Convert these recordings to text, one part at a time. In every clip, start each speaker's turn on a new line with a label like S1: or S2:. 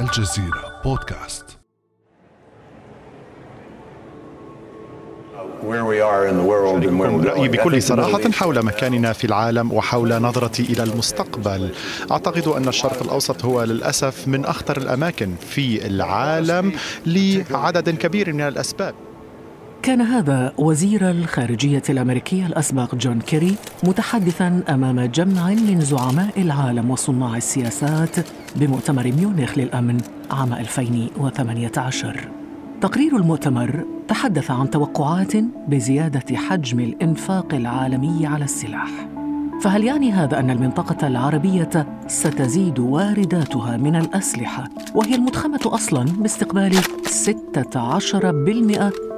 S1: الجزيرة بودكاست.
S2: رأيي بكل صراحة حول مكاننا في العالم وحول نظرتي إلى المستقبل. أعتقد أن الشرق الأوسط هو للأسف من أخطر الأماكن في العالم لعدد كبير من الأسباب.
S3: كان هذا وزير الخارجية الأمريكي الأسبق جون كيري متحدثا أمام جمع من زعماء العالم وصناع السياسات بمؤتمر ميونخ للأمن عام 2018 تقرير المؤتمر تحدث عن توقعات بزيادة حجم الإنفاق العالمي على السلاح. فهل يعني هذا أن المنطقة العربية ستزيد وارداتها من الأسلحة وهي المتخمة أصلاً باستقبال 16%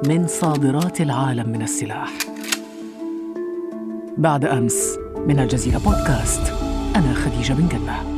S3: من صادرات العالم من السلاح؟ بعد أمس من الجزيرة بودكاست أنا خديجة بن جنة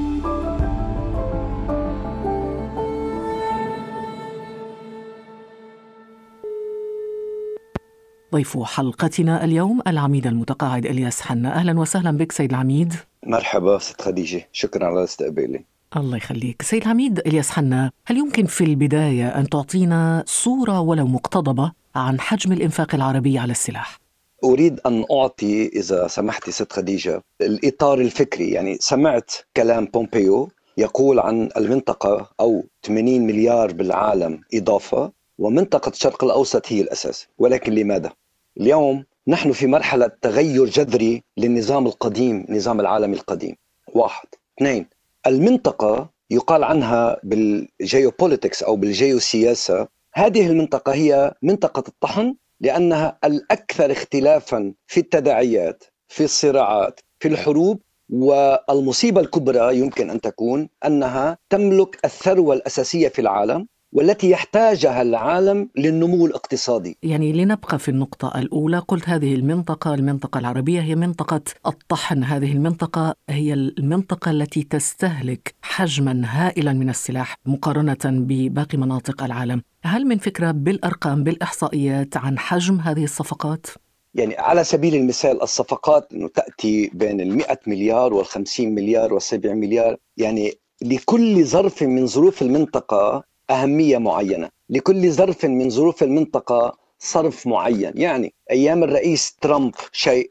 S3: ضيف حلقتنا اليوم العميد المتقاعد إلياس حنا. أهلا وسهلا بك سيد العميد.
S4: مرحبا ست خديجة. شكرا على استقبالي
S3: الله يخليك. سيد العميد إلياس حنا هل يمكن في البداية أن تعطينا صورة ولو مقتضبة عن حجم الإنفاق العربي على السلاح؟
S4: أريد أن أعطي إذا سمحتي ست خديجة الإطار الفكري. يعني سمعت كلام بومبيو يقول عن المنطقة أو 80 مليار بالعالم إضافة. ومنطقة الشرق الأوسط هي الأساس. ولكن لماذا؟ اليوم نحن في مرحلة تغير جذري للنظام القديم نظام العالم القديم. واحد. اثنين. المنطقة يقال عنها بال geopolitics أو بالجيوسياسة هذه المنطقة هي منطقة الطحن لأنها الأكثر اختلافا في التداعيات في الصراعات في الحروب. والمصيبة الكبرى يمكن أن تكون أنها تملك الثروة الأساسية في العالم. والتي يحتاجها العالم للنمو الاقتصادي.
S3: يعني لنبقى في النقطة الأولى قلت هذه المنطقة المنطقة العربية هي منطقة الطحن. هذه المنطقة هي المنطقة التي تستهلك حجما هائلا من السلاح مقارنة بباقي مناطق العالم. هل من فكرة بالأرقام بالإحصائيات عن حجم هذه الصفقات؟
S4: يعني على سبيل المثال الصفقات إنه تأتي بين ال 100 مليار وال 50 مليار وال 70 مليار. يعني لكل ظرف من ظروف المنطقة أهمية معينة. لكل ظرف من ظروف المنطقة صرف معين. يعني أيام الرئيس ترامب شيء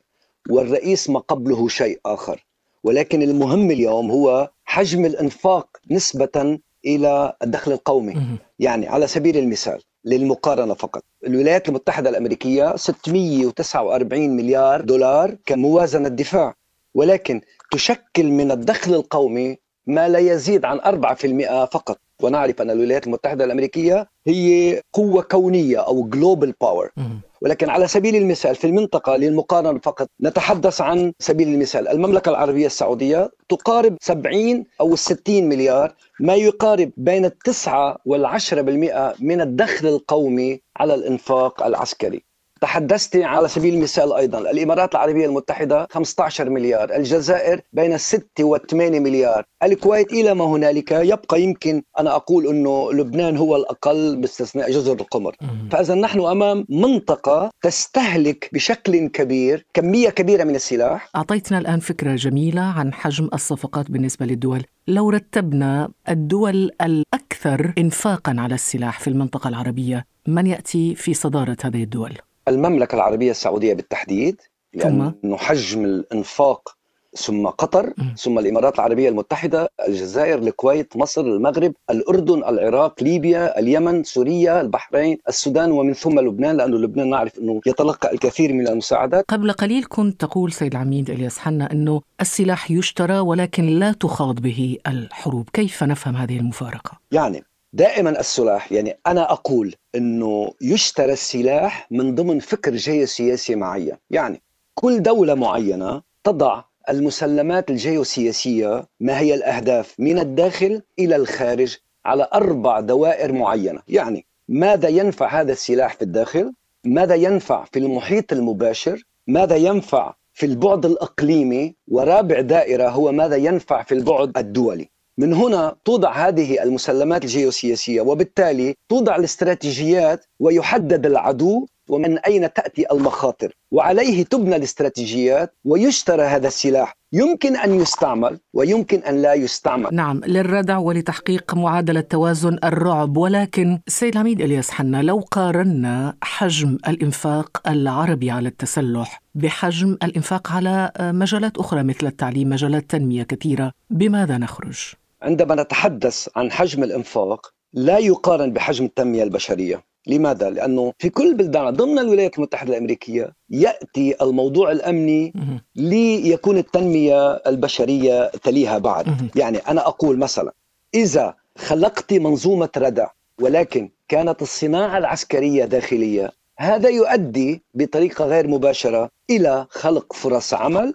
S4: والرئيس ما قبله شيء آخر. ولكن المهم اليوم هو حجم الإنفاق نسبة إلى الدخل القومي. يعني على سبيل المثال للمقارنة فقط. الولايات المتحدة الأمريكية 649 مليار دولار كموازنة دفاع. ولكن تشكل من الدخل القومي ما لا يزيد عن 4% فقط. ونعرف أن الولايات المتحدة الأمريكية هي قوة كونية أو global power ولكن على سبيل المثال في المنطقة للمقارنة فقط نتحدث عن سبيل المثال. المملكة العربية السعودية تقارب 70 أو 60 مليار ما يقارب بين التسعة والعشرة بالمئة من الدخل القومي على الإنفاق العسكري. تحدثت على سبيل المثال أيضا الإمارات العربية المتحدة 15 مليار الجزائر بين الستة والثمانية مليار. الكويت إلى ما هنالك يبقى يمكن أنا أقول أنه لبنان هو الأقل باستثناء جزر القمر. فإذا نحن أمام منطقة تستهلك بشكل كبير كمية كبيرة من السلاح.
S3: أعطيتنا الآن فكرة جميلة عن حجم الصفقات بالنسبة للدول. لو رتبنا الدول الأكثر إنفاقا على السلاح في المنطقة العربية من يأتي في صدارة هذه الدول؟
S4: المملكة العربية السعودية بالتحديد لأنه حجم الإنفاق ثم قطر ثم الإمارات العربية المتحدة الجزائر الكويت مصر المغرب الأردن العراق ليبيا اليمن سوريا البحرين السودان ومن ثم لبنان لأنه لبنان نعرف إنه يتلقى الكثير من المساعدات.
S3: قبل قليل كنت تقول سيد العميد إلياس حنا إنه السلاح يشترى ولكن لا تخاض به الحروب. كيف نفهم هذه المفارقة؟
S4: يعني دائما السلاح يعني أنا أقول إنه يشترى السلاح من ضمن فكر جيوسياسي معين. يعني كل دولة معينة تضع المسلمات الجيوسياسية ما هي الأهداف من الداخل إلى الخارج على أربع دوائر معينة. يعني ماذا ينفع هذا السلاح في الداخل؟ ماذا ينفع في المحيط المباشر؟ ماذا ينفع في البعد الإقليمي؟ ورابع دائرة هو ماذا ينفع في البعد الدولي. من هنا توضع هذه المسلمات الجيوسياسية وبالتالي توضع الاستراتيجيات ويحدد العدو ومن أين تأتي المخاطر. وعليه تبنى الاستراتيجيات ويشترى هذا السلاح. يمكن أن يستعمل ويمكن أن لا يستعمل.
S3: نعم للردع ولتحقيق معادلة توازن الرعب. ولكن سيد العميد إلياس حنا لو قارنا حجم الإنفاق العربي على التسلح بحجم الإنفاق على مجالات أخرى مثل التعليم مجالات تنمية كثيرة بماذا نخرج؟
S4: عندما نتحدث عن حجم الإنفاق لا يقارن بحجم التنمية البشرية. لماذا؟ لأنه في كل بلدان ضمن الولايات المتحدة الأمريكية يأتي الموضوع الأمني ليكون التنمية البشرية تليها بعد. يعني أنا أقول مثلا إذا خلقت منظومة ردع ولكن كانت الصناعة العسكرية داخلية هذا يؤدي بطريقة غير مباشرة إلى خلق فرص عمل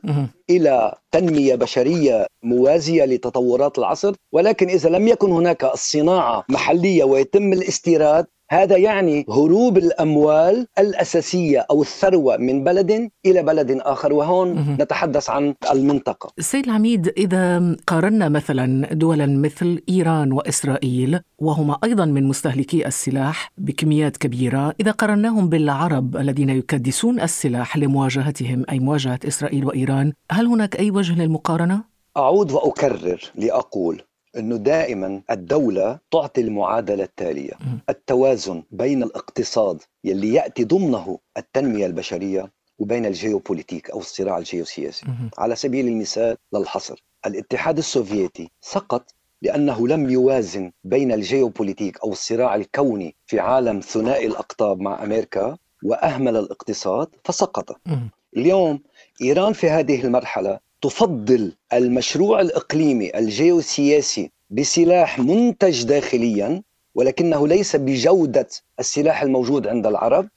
S4: إلى تنمية بشرية موازية لتطورات العصر. ولكن إذا لم يكن هناك الصناعة محلية ويتم الاستيراد هذا يعني هروب الأموال الأساسية أو الثروة من بلد إلى بلد آخر وهون نتحدث عن المنطقة.
S3: سيد العميد إذا قارنا مثلا دولا مثل إيران وإسرائيل وهما أيضا من مستهلكي السلاح بكميات كبيرة، إذا قارناهم بالعرب الذين يكدسون السلاح لمواجهتهم أي مواجهة إسرائيل وإيران، هل هناك أي وجه للمقارنة؟
S4: أعود وأكرر لأقول إنه دائما الدولة تعطي المعادلة التالية. التوازن بين الاقتصاد يلي يأتي ضمنه التنمية البشرية وبين الجيوبوليتيك أو الصراع الجيوسياسي. على سبيل المثال لا الحصر. الاتحاد السوفيتي سقط لأنه لم يوازن بين الجيوبوليتيك أو الصراع الكوني في عالم ثنائي الأقطاب مع أمريكا وأهمل الاقتصاد فسقط. اليوم إيران في هذه المرحلة تفضل المشروع الإقليمي الجيوسياسي بسلاح منتج داخليا ولكنه ليس بجودة السلاح الموجود عند العرب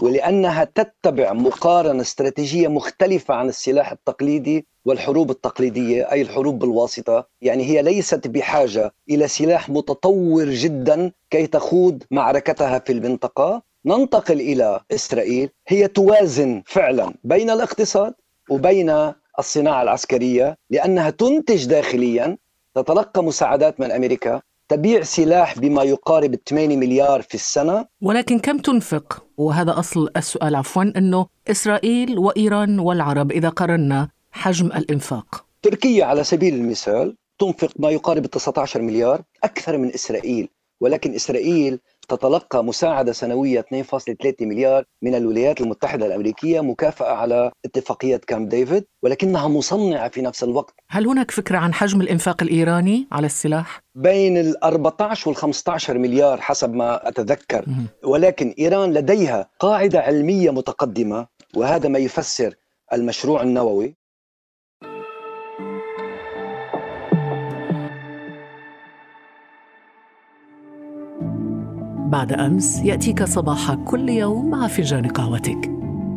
S4: ولأنها تتبع مقارنة استراتيجية مختلفة عن السلاح التقليدي والحروب التقليدية أي الحروب بالواسطه، يعني هي ليست بحاجة إلى سلاح متطور جدا كي تخوض معركتها في المنطقة، ننتقل إلى إسرائيل. هي توازن فعلا بين الاقتصاد وبين الصناعة العسكرية لأنها تنتج داخليا تتلقى مساعدات من أمريكا تبيع سلاح بما يقارب 8 مليار في السنة.
S3: ولكن كم تنفق؟ وهذا أصل السؤال عفوا إنه إسرائيل وإيران والعرب إذا قارنا حجم الإنفاق.
S4: تركيا على سبيل المثال تنفق ما يقارب 19 مليار أكثر من إسرائيل. ولكن إسرائيل تتلقى مساعدة سنوية 2.3 مليار من الولايات المتحدة الأمريكية مكافأة على اتفاقية كامب ديفيد ولكنها مصنعة في نفس الوقت.
S3: هل هناك فكرة عن حجم الإنفاق الإيراني على السلاح؟
S4: بين ال 14 وال 15 مليار حسب ما أتذكر. ولكن إيران لديها قاعدة علمية متقدمة وهذا ما يفسر المشروع النووي.
S3: بعد أمس يأتيك صباح كل يوم مع فنجان قهوتك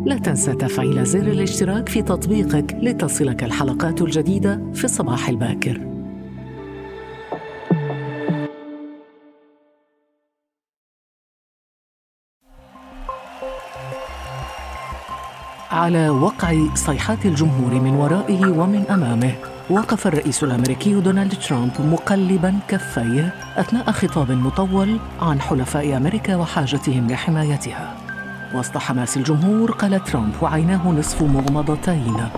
S3: لا تنسى تفعيل زر الاشتراك في تطبيقك لتصلك الحلقات الجديدة في الصباح الباكر. على وقع صيحات الجمهور من ورائه ومن أمامه. وقف الرئيس الأمريكي دونالد ترامب مقلبا كفيه أثناء خطاب مطول عن حلفاء أمريكا وحاجتهم لحمايتها. وسط حماس الجمهور قال ترامب وعيناه نصف مغمضتين.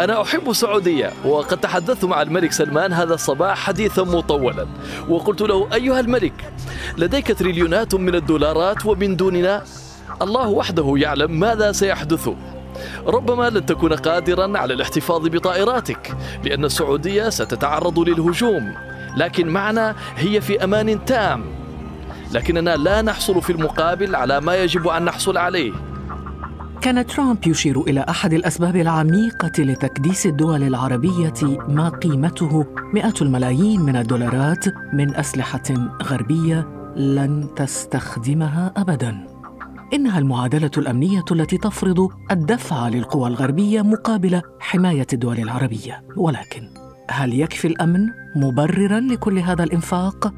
S5: أنا أحب السعودية وقد تحدثت مع الملك سلمان هذا الصباح حديثا مطولا وقلت له أيها الملك لديك تريليونات من الدولارات ومن دوننا الله وحده يعلم ماذا سيحدث. ربما لن تكون قادرا على الاحتفاظ بطائراتك لأن السعودية ستتعرض للهجوم. لكن معنا هي في أمان تام. لكننا لا نحصل في المقابل على ما يجب أن نحصل عليه.
S3: كان ترامب يشير إلى أحد الأسباب العميقة لتكديس الدول العربية ما قيمته مئات الملايين من الدولارات من أسلحة غربية لن تستخدمها أبداً. إنها المعادلة الأمنية التي تفرض الدفع للقوى الغربية مقابل حماية الدول العربية. ولكن هل يكفي الأمن مبررا لكل هذا الإنفاق؟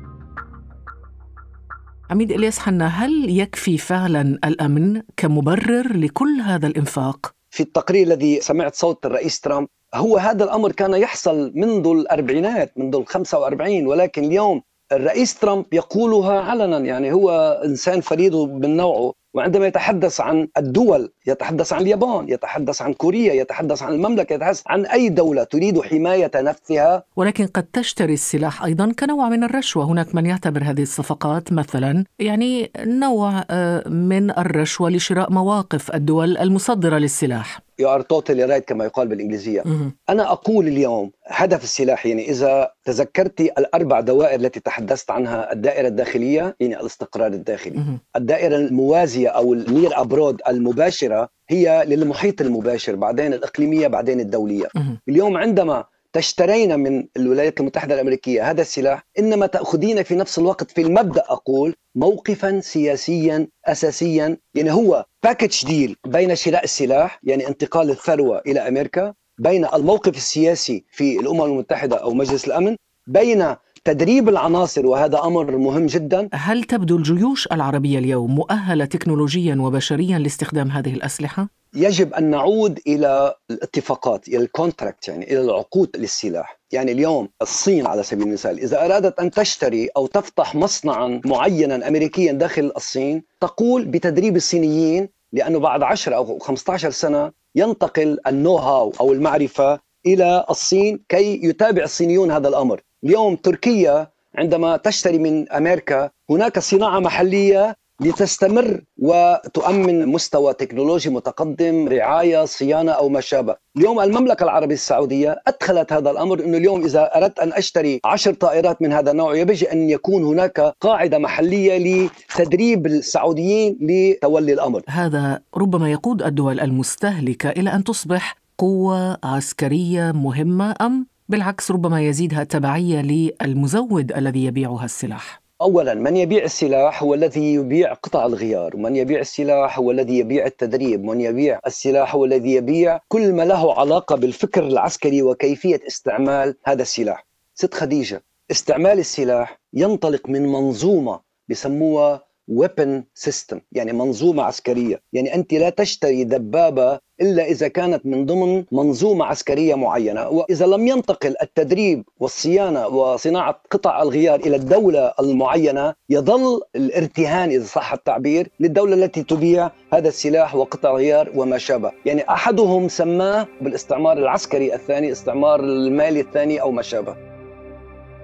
S3: عميد إلياس حنا هل يكفي فعلا الأمن كمبرر لكل هذا الإنفاق؟
S4: في التقرير الذي سمعت صوت الرئيس ترامب هو هذا الأمر كان يحصل منذ الأربعينات منذ ال 45 ولكن اليوم الرئيس ترامب يقولها علنا يعني هو إنسان فريد من نوعه وعندما يتحدث عن الدول يتحدث عن اليابان يتحدث عن كوريا يتحدث عن المملكة يتحدث عن أي دولة تريد حماية نفسها.
S3: ولكن قد تشتري السلاح أيضا كنوع من الرشوة. هناك من يعتبر هذه الصفقات مثلا يعني نوع آه، من الرشوة لشراء مواقف الدول المصدرة للسلاح.
S4: You are totally right كما يقال بالإنجليزية. أنا أقول اليوم هدف السلاح يعني إذا تذكرت الأربع دوائر التي تحدثت عنها الدائرة الداخلية يعني الاستقرار الداخلي. الدائرة الموازية أو النير أبرود المباشرة هي للمحيط المباشر بعدين الإقليمية بعدين الدولية. اليوم عندما تشترينا من الولايات المتحدة الأمريكية. هذا السلاح إنما تأخذين في نفس الوقت في المبدأ أقول موقفا سياسيا أساسيا. يعني هو باكج ديل بين شراء السلاح يعني انتقال الثروة إلى أمريكا بين الموقف السياسي في الأمم المتحدة أو مجلس الأمن بين تدريب العناصر وهذا أمر مهم جدا.
S3: هل تبدو الجيوش العربية اليوم مؤهلة تكنولوجيا وبشريا لاستخدام هذه الأسلحة؟
S4: يجب أن نعود إلى الاتفاقات إلى ال contract يعني إلى العقود للسلاح. يعني اليوم الصين على سبيل المثال إذا أرادت أن تشتري أو تفتح مصنعا معينا امريكيا داخل الصين تقول بتدريب الصينيين لأنه بعد 10 أو 15 سنة ينتقل ال know-how أو المعرفة إلى الصين كي يتابع الصينيون هذا الأمر. اليوم تركيا عندما تشتري من أمريكا هناك صناعة محلية لتستمر وتؤمن مستوى تكنولوجي متقدم رعاية صيانة أو ما شابه اليوم المملكة العربية السعودية أدخلت هذا الأمر إنه اليوم إذا أردت أن أشتري عشر طائرات من هذا النوع يجب أن يكون هناك قاعدة محلية لتدريب السعوديين لتولي الأمر.
S3: هذا ربما يقود الدول المستهلكة إلى أن تصبح قوة عسكرية مهمة أم بالعكس ربما يزيدها تبعية للمزود الذي يبيعها السلاح؟
S4: اولا من يبيع السلاح هو الذي يبيع قطع الغيار ومن يبيع السلاح هو الذي يبيع التدريب ومن يبيع السلاح هو الذي يبيع كل ما له علاقة بالفكر العسكري وكيفية استعمال هذا السلاح. ست خديجة استعمال السلاح ينطلق من منظومة بسموها ويبن سيستم يعني منظومة عسكرية. يعني أنت لا تشتري دبابة إلا إذا كانت من ضمن منظومة عسكرية معينة. وإذا لم ينتقل التدريب والصيانة وصناعة قطع الغيار إلى الدولة المعينة يظل الارتهان إذا صح التعبير للدولة التي تبيع هذا السلاح وقطع الغيار وما شابه. يعني أحدهم سماه بالاستعمار العسكري الثاني استعمار المالي الثاني أو ما شابه.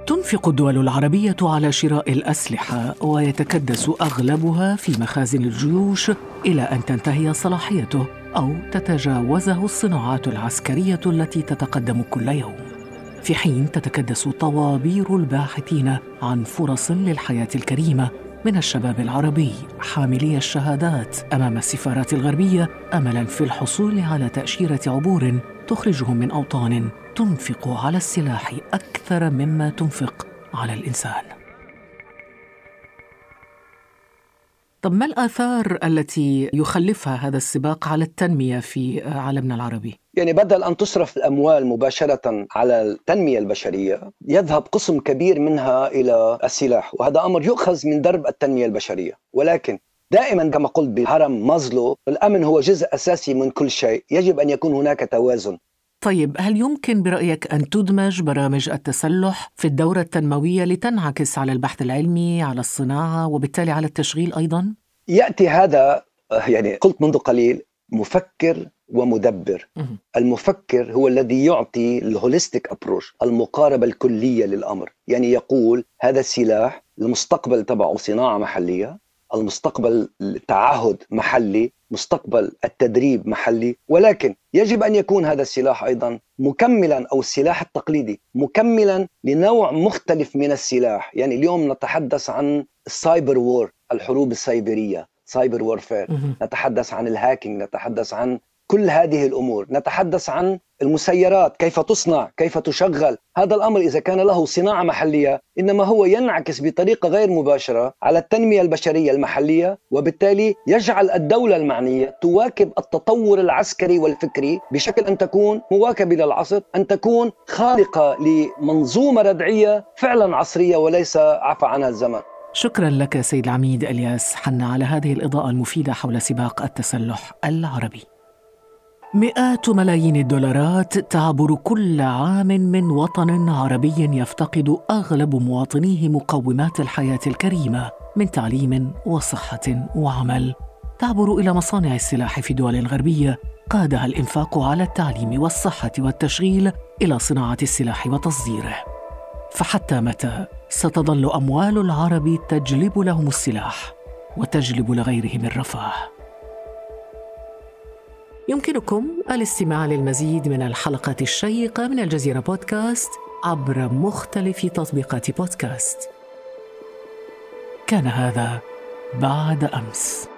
S3: تنفق الدول العربية على شراء الأسلحة ويتكدس أغلبها في مخازن الجيوش إلى أن تنتهي صلاحيته أو تتجاوزه الصناعات العسكرية التي تتقدم كل يوم. في حين تتكدس طوابير الباحثين عن فرص للحياة الكريمة من الشباب العربي حاملي الشهادات أمام السفارات الغربية املا في الحصول على تأشيرة عبور تخرجهم من أوطان تنفق على السلاح أكثر مما تنفق على الإنسان. طب ما الآثار التي يخلفها هذا السباق على التنمية في عالمنا العربي؟
S4: يعني بدل أن تصرف الأموال مباشرة على التنمية البشرية يذهب قسم كبير منها إلى السلاح وهذا أمر يؤخذ من درب التنمية البشرية. ولكن دائما كما قلت بهرم مازلو الأمن هو جزء أساسي من كل شيء يجب أن يكون هناك توازن.
S3: طيب هل يمكن برأيك أن تدمج برامج التسلح في الدورة التنموية لتنعكس على البحث العلمي على الصناعة وبالتالي على التشغيل أيضا؟
S4: يأتي هذا يعني قلت منذ قليل مفكر ومدبر. المفكر هو الذي يعطي ال holistic approach المقاربة الكلية للأمر. يعني يقول هذا السلاح المستقبل تبعه صناعة محلية المستقبل التعهد محلي مستقبل التدريب محلي ولكن يجب أن يكون هذا السلاح أيضا مكملا أو السلاح التقليدي مكملا لنوع مختلف من السلاح. يعني اليوم نتحدث عن ال cyber war الحروب السيبريه cyber warfare. نتحدث عن الهاكينج نتحدث عن كل هذه الأمور. نتحدث عن المسيرات كيف تصنع كيف تشغل. هذا الأمر إذا كان له صناعة محلية إنما هو ينعكس بطريقة غير مباشرة على التنمية البشرية المحلية وبالتالي يجعل الدولة المعنية تواكب التطور العسكري والفكري بشكل أن تكون مواكبة للعصر أن تكون خالقة لمنظومة ردعية فعلا عصرية وليس عفى عنها الزمن.
S3: شكرا لك سيد العميد إلياس حنا على هذه الإضاءة المفيدة حول سباق التسلح العربي. مئات ملايين الدولارات تعبر كل عام من وطن عربي يفتقد أغلب مواطنيه مقومات الحياة الكريمة من تعليم وصحة وعمل. تعبر إلى مصانع السلاح في دول غربيه قادها الإنفاق على التعليم والصحة والتشغيل إلى صناعة السلاح وتصديره. فحتى متى ستظل أموال العرب تجلب لهم السلاح وتجلب لغيرهم الرفاه؟ يمكنكم الاستماع للمزيد من الحلقات الشيقة من الجزيرة بودكاست عبر مختلف تطبيقات بودكاست. كان هذا بعد أمس.